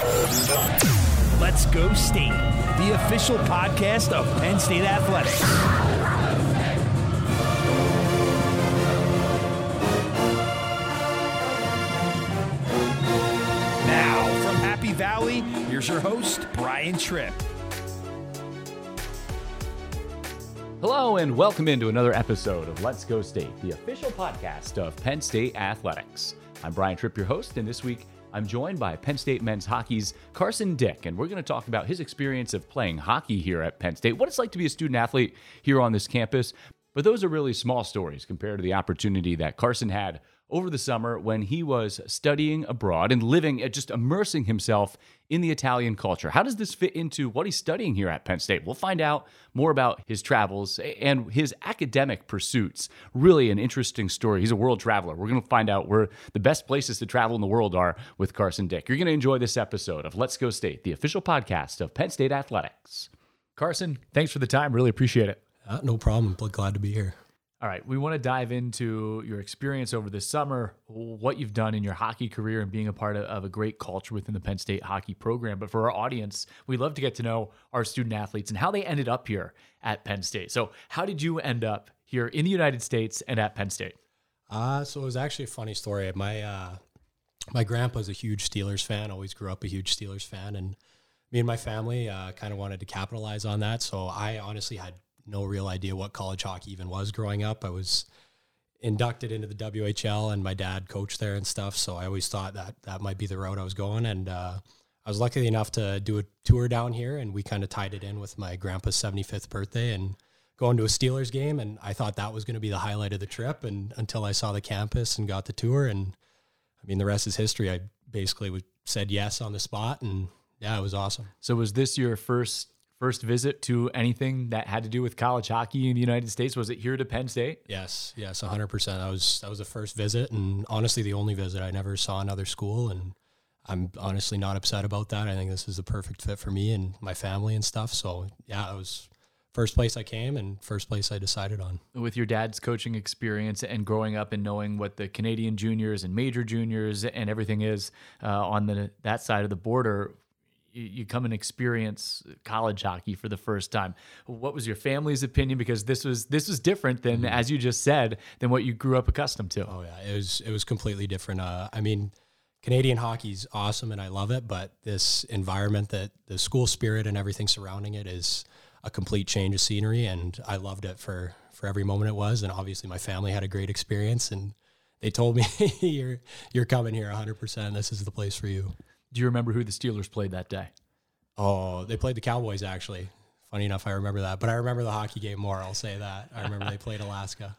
Let's Go State, the official podcast of Penn State Athletics. Now, from Happy Valley, here's your host, Brian Tripp. Hello, and welcome into another episode of Let's Go State, the official podcast of Penn State Athletics. I'm Brian Tripp, your host, and this week I'm joined by Penn State men's hockey's Carson Dyck, and we're going to talk about his experience of playing hockey here at Penn State, what it's like to be a student athlete here on this campus. But those are really small stories compared to the opportunity that Carson had over the summer when he was studying abroad and living, uh, just immersing himself in the Italian culture. How does this fit into what he's studying here at Penn State? We'll find out more about his travels and his academic pursuits. Really an interesting story. He's a world traveler. We're going to find out where the best places to travel in the world are with Carson Dyck. You're going to enjoy this episode of Let's Go State, the official podcast of Penn State Athletics. Carson, thanks for the time. Really appreciate it. Uh, no problem. Glad to be here. All right, we want to dive into your experience over this summer, what you've done in your hockey career, and being a part of, a great culture within the Penn State hockey program. But for our audience, we'd love to get to know our student athletes and how they ended up here at Penn State. So, how did you end up here in the United States and at Penn State? Uh, so it was actually a funny story. My uh, my grandpa's a huge Steelers fan. Always grew up a huge Steelers fan, and me and my family uh, kind of wanted to capitalize on that. So I honestly had no real idea what college hockey even was growing up. I was inducted into the WHL, and my dad coached there and stuff. So I always thought that that might be the route I was going. And uh, I was lucky enough to do a tour down here, and we kind of tied it in with my grandpa's 75th birthday and going to a Steelers game. And I thought that was going to be the highlight of the trip. And until I saw the campus and got the tour, and I mean, the rest is history. I basically said yes on the spot, and yeah, it was awesome. So was this your first first visit to anything that had to do with college hockey in the United States? Was it here to Penn State? Yes, yes, 100%. That was that was the first visit and honestly the only visit. I never saw another school and I'm honestly not upset about that. I think this is the perfect fit for me and my family and stuff. So, yeah, it was first place I came and first place I decided on. With your dad's coaching experience and growing up and knowing what the Canadian juniors and major juniors and everything is uh, on the that side of the border, you come and experience college hockey for the first time. What was your family's opinion? Because this was this was different than, mm-hmm. as you just said, than what you grew up accustomed to. Oh yeah, it was it was completely different. Uh, I mean, Canadian hockey's awesome and I love it, but this environment that the school spirit and everything surrounding it is a complete change of scenery, and I loved it for for every moment it was. And obviously, my family had a great experience, and they told me you're you're coming here 100. percent This is the place for you. Do you remember who the Steelers played that day? Oh, they played the Cowboys actually. Funny enough, I remember that, but I remember the hockey game more. I'll say that. I remember they played Alaska.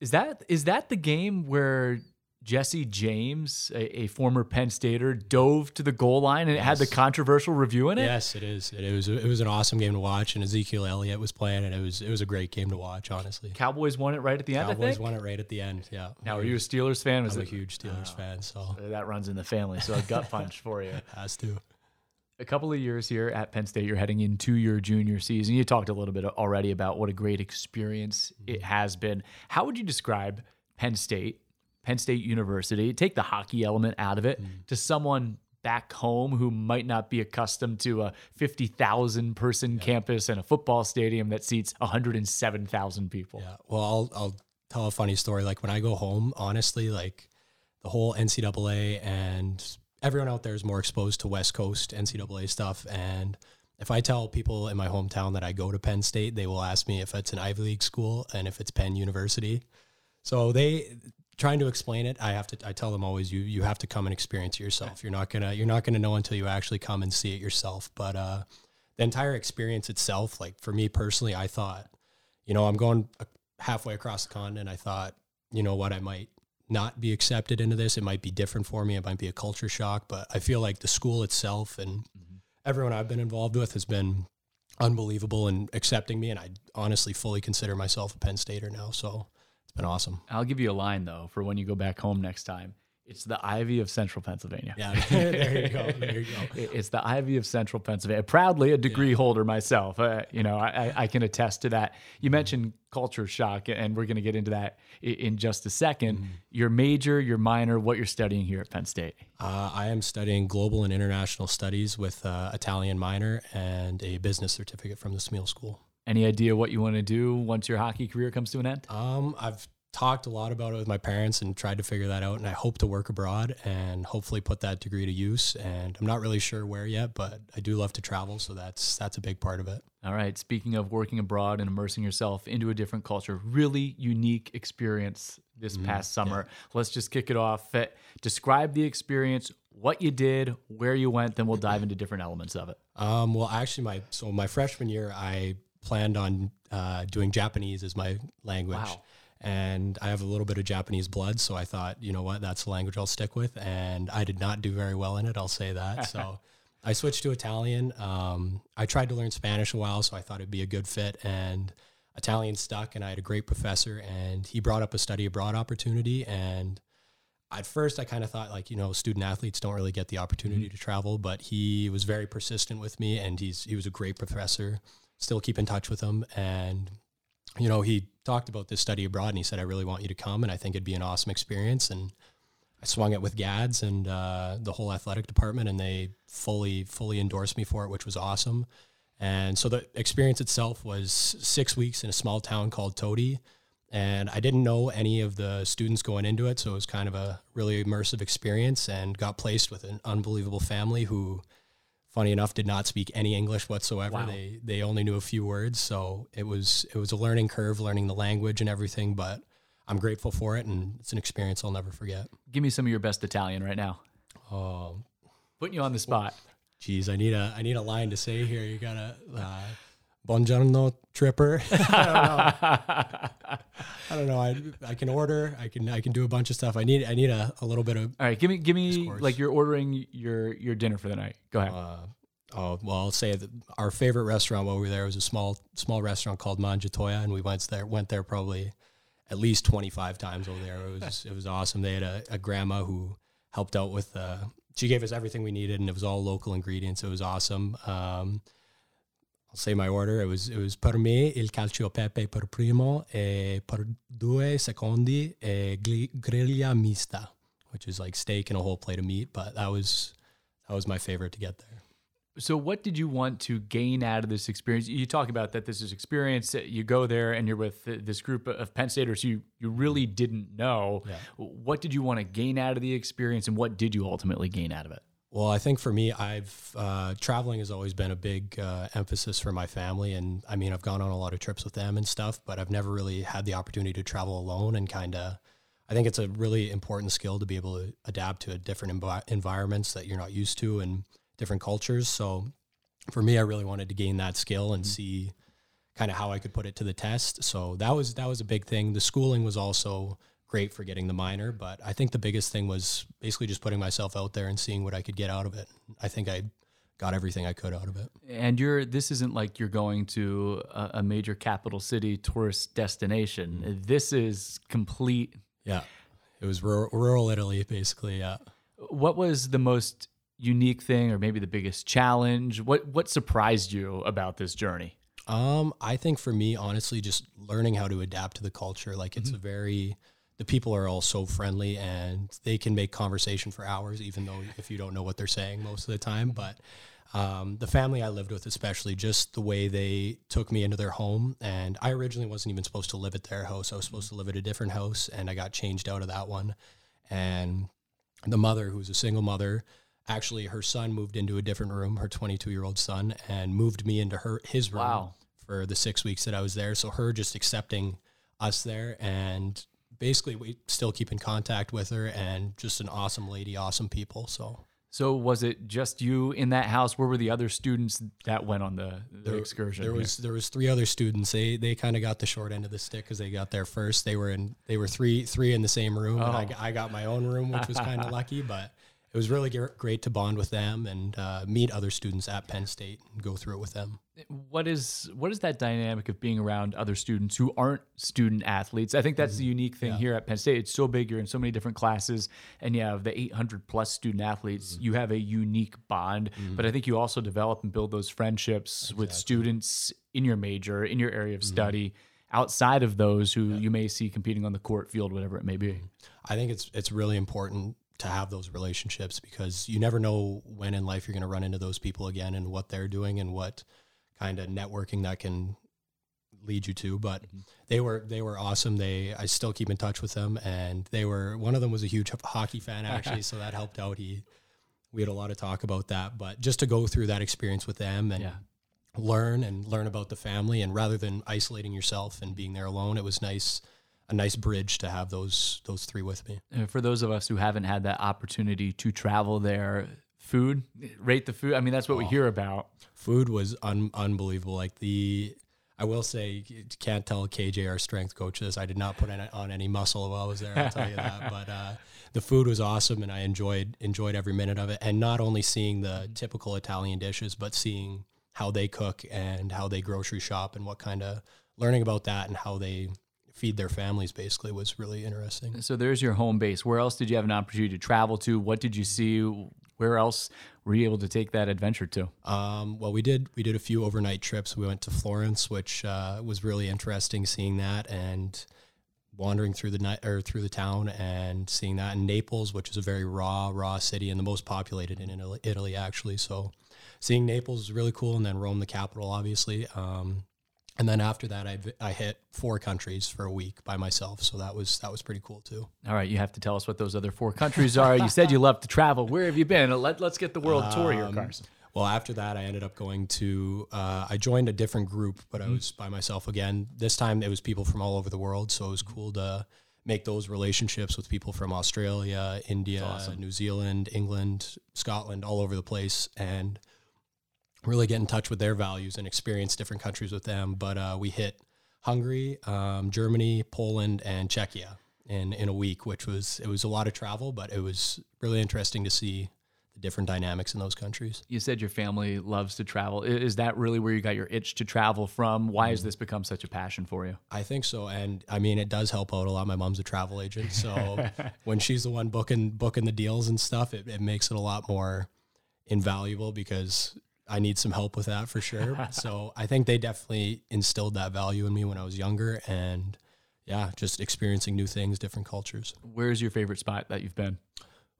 Is that is that the game where Jesse James, a, a, former Penn Stater, dove to the goal line and yes. it had the controversial review in it. Yes, it is. It, it, was. It was an awesome game to watch, and Ezekiel Elliott was playing, and it was. It was a great game to watch. Honestly, Cowboys won it right at the end. Cowboys won it right at the end. Yeah. Now, are you a Steelers fan? Was I'm it? a huge Steelers oh, fan. So that runs in the family. So a gut punch for you. Has to. A couple of years here at Penn State, you're heading into your junior season. You talked a little bit already about what a great experience it mm-hmm. has been. How would you describe Penn State Penn State University, take the hockey element out of it, mm. to someone back home who might not be accustomed to a 50,000 person yeah. campus and a football stadium that seats 107,000 people. Yeah. Well, I'll, I'll tell a funny story. Like when I go home, honestly, like the whole NCAA and everyone out there is more exposed to West Coast NCAA stuff. And if I tell people in my hometown that I go to Penn State, they will ask me if it's an Ivy League school and if it's Penn University. So they trying to explain it, I have to. I tell them always, you you have to come and experience it yourself. You're not gonna you're not gonna know until you actually come and see it yourself. But uh, the entire experience itself, like for me personally, I thought, you know, I'm going halfway across the continent. I thought, you know what, I might not be accepted into this. It might be different for me. It might be a culture shock. But I feel like the school itself and mm-hmm. everyone I've been involved with has been unbelievable in accepting me. And I honestly fully consider myself a Penn Stater now. So been awesome. I'll give you a line though for when you go back home next time. It's the Ivy of Central Pennsylvania. Yeah, there you go. There you go. It's the Ivy of Central Pennsylvania. Proudly a degree holder myself. Uh, you know, I, I- I can attest to that. You mentioned culture shock, and we're going to get into that in just a 2nd Mm-hmm. Your major, your minor, what you're studying here at Penn State. Uh, I am studying global and international studies with uh, Italian minor and a business certificate from the Smeal School. Any idea what you want to do once your hockey career comes to an end? Um, I've talked a lot about it with my parents and tried to figure that out, and I hope to work abroad and hopefully put that degree to use. And I'm not really sure where yet, but I do love to travel, so that's that's a big part of it. All right. Speaking of working abroad and immersing yourself into a different culture, really unique experience this past summer. Let's just kick it off. Describe the experience, what you did, where you went, then we'll dive into different elements of it. Um, well, actually, my so my freshman year, I planned on uh, doing Japanese as my language, Wow. and I have a little bit of Japanese blood, so I thought, you know what, that's the language I'll stick with. And I did not do very well in it. I'll say that. So I switched to Italian. Um, I tried to learn Spanish a while, so I thought it'd be a good fit, and Italian stuck. And I had a great professor, and he brought up a study abroad opportunity, and at first I kind of thought like, you know, student athletes don't really get the opportunity to travel, but he was very persistent with me and he's he was a great professor. Still keep in touch with him and you know, he talked about this study abroad and he said I really want you to come and I think it'd be an awesome experience and I swung it with Gads and uh, the whole athletic department and they fully fully endorsed me for it, which was awesome. And so the experience itself was 6 weeks in a small town called Todi and I didn't know any of the students going into it, so it was kind of a really immersive experience. And got placed with an unbelievable family who, funny enough, did not speak any English whatsoever. Wow. They they only knew a few words, so it was it was a learning curve, learning the language and everything. But I'm grateful for it, and it's an experience I'll never forget. Give me some of your best Italian right now. Oh, Putting you on the spot. geez, I need a I need a line to say here. You gotta. Uh, Buongiorno, tripper. I don't know. I, I can order. I can I can do a bunch of stuff. I need I need a, a little bit of All right, give me give me course. like you're ordering your your dinner for the night. Go ahead. uh, oh well I'll say that our favorite restaurant while we were there was a small small restaurant called Mangiatoya and we went there went there probably at least 25 times over there it was it was awesome they had a, a grandma who helped out with uh, she gave us everything we needed and it was all local ingredients it was awesome um, I'll say my order it was it was per me il calcio pepe per primo eh, e per due secondi e gli- griglia mista which is like steak and a whole plate of meat but that was that was my favorite to get there. So, what did you want to gain out of this experience? You talk about that this is experience. You go there and you're with this group of Penn Staters you you really mm-hmm. didn't know. Yeah. What did you want to gain out of the experience, and what did you ultimately gain out of it? Well, I think for me, I've uh, traveling has always been a big uh, emphasis for my family, and I mean, I've gone on a lot of trips with them and stuff, but I've never really had the opportunity to travel alone and kind of. I think it's a really important skill to be able to adapt to a different envi- environments that you're not used to and different cultures. So, for me, I really wanted to gain that skill and see kind of how I could put it to the test. So that was that was a big thing. The schooling was also great for getting the minor, but I think the biggest thing was basically just putting myself out there and seeing what I could get out of it. I think I got everything I could out of it. And you're this isn't like you're going to a, a major capital city tourist destination. This is complete. Yeah. It was rural, rural Italy basically, yeah. What was the most unique thing, or maybe the biggest challenge? What what surprised you about this journey? Um, I think for me, honestly, just learning how to adapt to the culture. Like it's a very, the people are all so friendly and they can make conversation for hours, even though if you don't know what they're saying most of the time. But um, the family I lived with, especially, just the way they took me into their home. And I originally wasn't even supposed to live at their house. I was supposed to live at a different house, and I got changed out of that one. And the mother, who's a single mother, actually her son moved into a different room, her 22 year old son, and moved me into her his room Wow. for the six weeks that I was there. So her just accepting us there and basically we still keep in contact with her and just an awesome lady, awesome people. So So was it just you in that house? Where were the other students that went on the, the excursion? there here? was there was three other students. They they kind of got the short end of the stick because they got there first. They were in they were three three in the same room, and I, Oh. I got my own room, which was kind of lucky, but. It was really great to bond with them and uh, meet other students at Penn State and go through it with them. What is what is that dynamic of being around other students who aren't student athletes? I think that's the mm-hmm. unique thing here at Penn State. It's so big. You're in so many different classes, and you have the 800 plus student athletes. Mm-hmm. You have a unique bond, mm-hmm. but I think you also develop and build those friendships with students in your major, in your area of study, outside of those who you may see competing on the court, field, whatever it may be. I think it's it's really important to have those relationships because you never know when in life you're going to run into those people again and what they're doing and what kind of networking that can lead you to. But mm-hmm. they were they were awesome. They I still keep in touch with them and they were one of them was a huge hockey fan actually so that helped out. He we had a lot of talk about that but just to go through that experience with them and Yeah. learn and learn about the family and rather than isolating yourself and being there alone it was nice a nice bridge to have those those three with me Uh, for those of us who haven't had that opportunity to travel there, food, rate the food. I mean, that's what we hear about. food was un- unbelievable. Like the, I will say, can't tell KJ our strength coach this. I did not put on any muscle while I was there. I'll tell you that. But uh, the food was awesome, and I enjoyed enjoyed every minute of it. And not only seeing the typical Italian dishes, but seeing how they cook and how they grocery shop and what kind of learning about that and how they feed their families basically was really interesting. So there's your home base. Where else did you have an opportunity to travel to? What did you see? Where else were you able to take that adventure to? Um, well, we did we did a few overnight trips. We went to Florence, which uh, was really interesting seeing that and wandering through the night or through the town and seeing that. in Naples, which is a very raw, raw city and the most populated in Italy, Italy actually. So seeing Naples was really cool, and then Rome, the capital, obviously. Um, and then after that, I I hit four countries for a week by myself. So that was that was pretty cool too. All right, you have to tell us what those other four countries are. You said you love to travel. Where have you been? Let, let's get the world tour here, Carson. Well, after that, I ended up going to. Uh, I joined a different group, but Mm-hmm. I was by myself again. This time, it was people from all over the world, so it was cool to make those relationships with people from Australia, India, New Zealand, England, Scotland, all over the place, and really get in touch with their values and experience different countries with them. But uh, we hit Hungary, um, Germany, Poland, and Czechia in in a week, which was it was a lot of travel, but it was really interesting to see the different dynamics in those countries. You said your family loves to travel. Is that really where you got your itch to travel from? Why Mm-hmm. has this become such a passion for you? I think so, and I mean it does help out a lot. My mom's a travel agent, so when she's the one booking booking the deals and stuff, it, it makes it a lot more invaluable because I need some help with that for sure. so I think they definitely instilled that value in me when I was younger, and yeah, just experiencing new things, different cultures. Where's your favorite spot that you've been?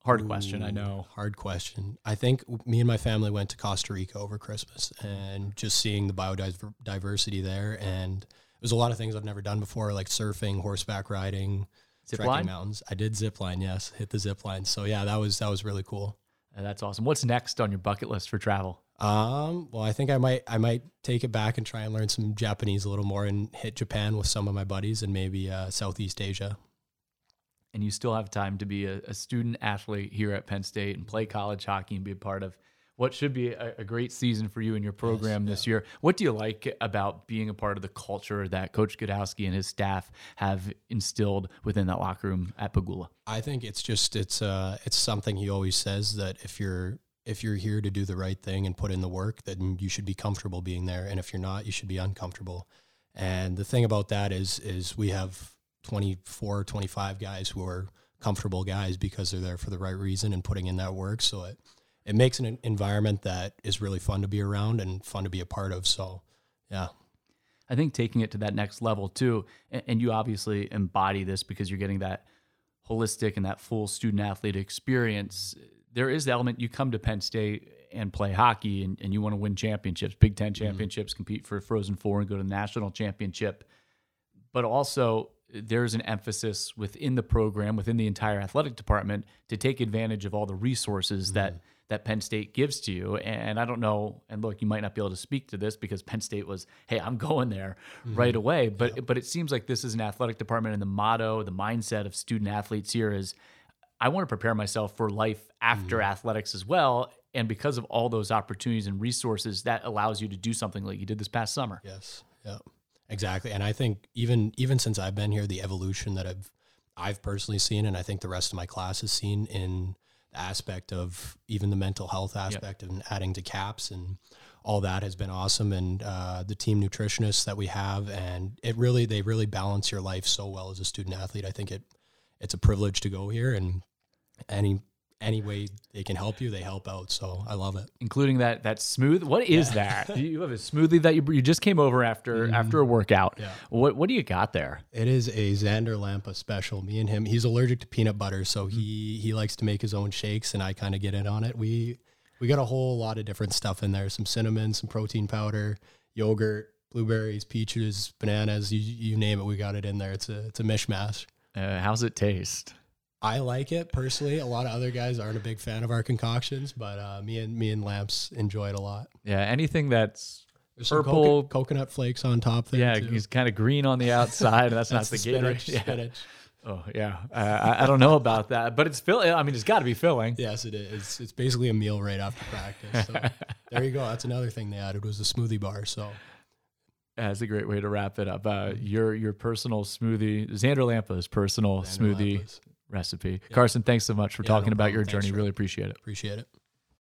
Hard question, I know. Hard question. I think me and my family went to Costa Rica over Christmas and just seeing the biodiversity there. And it was a lot of things I've never done before, like surfing, horseback riding, Zip trekking line? mountains. I did zip line, yes, hit the zip line. So yeah, that was that was really cool. Uh, That's awesome. What's next on your bucket list for travel? Um, well, I think I might I might take it back and try and learn some Japanese a little more and hit Japan with some of my buddies and maybe uh, Southeast Asia. and you still have time to be a, a student athlete here at Penn State and play college hockey and be a part of what should be a, a great season for you and your program this year. What do you like about being a part of the culture that Coach Gadowsky and his staff have instilled within that locker room at Pegula? I think it's just it's uh it's something he always says that if you're if you're here to do the right thing and put in the work, then you should be comfortable being there. And if you're not, you should be uncomfortable. And the thing about that is is we have 24, 25 guys who are comfortable guys because they're there for the right reason and putting in that work. So it it makes an environment that is really fun to be around and fun to be a part of. So yeah. I think taking it to that next level too, and, and you obviously embody this because you're getting that holistic and that full student athlete experience. There is the element you come to Penn State and play hockey and, and you want to win championships, Big Ten mm-hmm. championships, compete for Frozen Four and go to the national championship. But also, there's an emphasis within the program, within the entire athletic department, to take advantage of all the resources that mm-hmm. that Penn State gives to you. And I don't know, and look, you might not be able to speak to this because Penn State was, hey, I'm going there mm-hmm. right away. But but it seems like this is an athletic department and the motto, the mindset of student athletes here is I want to prepare myself for life after athletics as well. And because of all those opportunities and resources, that allows you to do something like you did this past summer. Yes. Yeah. Exactly. And I think even even since I've been here, the evolution that I've I've personally seen, and I think the rest of my class has seen in the aspect of even the mental health aspect and adding to caps and all that has been awesome. And uh, the team nutritionists that we have, and it really they really balance your life so well as a student athlete. I think it it's a privilege to go here, and any any way they can help you, they help out. So I love it. including that that smooth. What is that? you have a smoothie that you you just came over after mm-hmm. after a workout. Yeah. What what do you got there? It is a Xander Lamppa special. Me and him, he's allergic to peanut butter, so mm. he he likes to make his own shakes, and I kind of get in on it. We we got a whole lot of different stuff in there: some cinnamon, some protein powder, yogurt, blueberries, peaches, bananas. You, you name it, we got it in there. It's a it's a mishmash. Uh, how's it taste? I like it personally. A lot of other guys aren't a big fan of our concoctions, but uh, me and me and Lamps enjoy it a lot. Yeah, anything that's There's some Purple- coco- coconut flakes on top there. yeah, too. he's kind of green on the outside, and that's, That's not the the, spinach. Gatorade. Yeah. Oh yeah, uh, I, I don't know about that, but it's filling. I mean, it's got to be filling. Yes, it is. It's, it's basically a meal right after practice. So there you go. That's another thing they added was the smoothie bar. So That's a great way to wrap it up. Uh, your your personal smoothie, Xander Lamppa's personal Xander smoothie Lampa's. recipe. Carson, thanks so much for Yeah, talking no about problem. your Thanks journey. Really appreciate it. appreciate it.